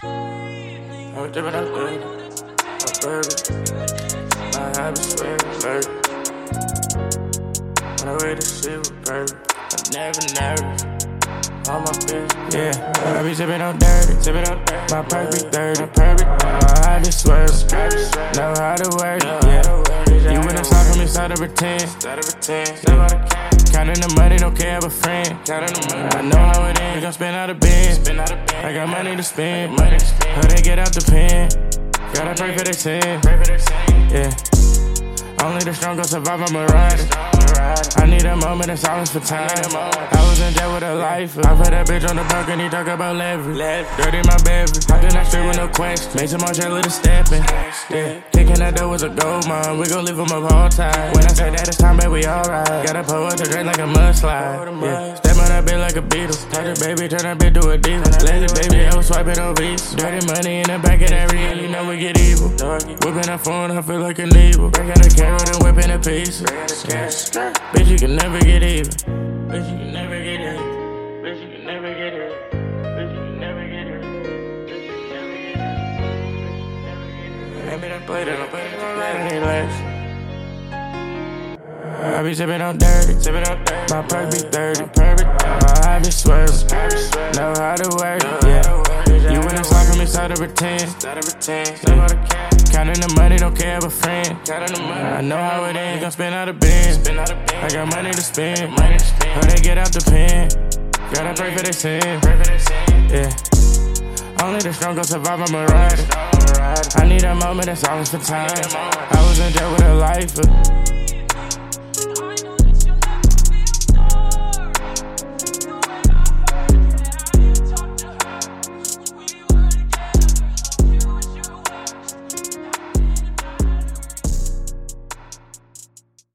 I'm dipping up good. My burger. My habits swear burger. When I wear this shit with burger. I'm never nervous. All my bitch, yeah. I be sipping on dirty, sipping on dirty. My be 30, perfect. My habits swerve. Know how to work, yeah. You wouldn't stop from me, start to pretend. Start to pretend. Counting the money, don't care about friend. Counting the money, I know how it ends. Gon' spend out of bed. Spend out of bed. I got money to spend. Money to spend. How they get out the pen? Gotta pray for their sin. Pray for their sin. Yeah. Only the strong survive. I'm a rider. I need a moment of silence for time. I was in debt with a life. I put that bitch on the he talk about leverage. Dirty my beverage. I did not straight with no question. Made some more jelly to steppin'. Yeah, kicking that door was a gold mine. We gon' leave them up all time. When I say that it's time, baby, we alright. Got a pull to drink like a mudslide. Yeah, like a beetle. Touch it, baby, turn that bitch to a deal. Lazy baby, I was swiping on Visa. Dirty money in the back of that reel, you know we get evil. Whipping that phone, I feel like an evil. Break out a carrot and whipping a piece. Bitch, you can never get even. Bitch, you can never get even. Bitch, you can never get even. Bitch, you can never get even. Bitch, you can I be sipping on dirty, sipping on dirty. My perk be 30, perfect. My habit swerve, know how to work, yeah. You wouldn't slide from me, start to pretend. To pretend. Counting the money, don't care about friends. I know how it ends, gon' spend out of bed. I got money to spend. How they get out the pen? Gotta pray for their sin. Yeah. Only the strong gon' survive, I'm a rider. I need a moment, that's all for time. I was in jail with a lifer.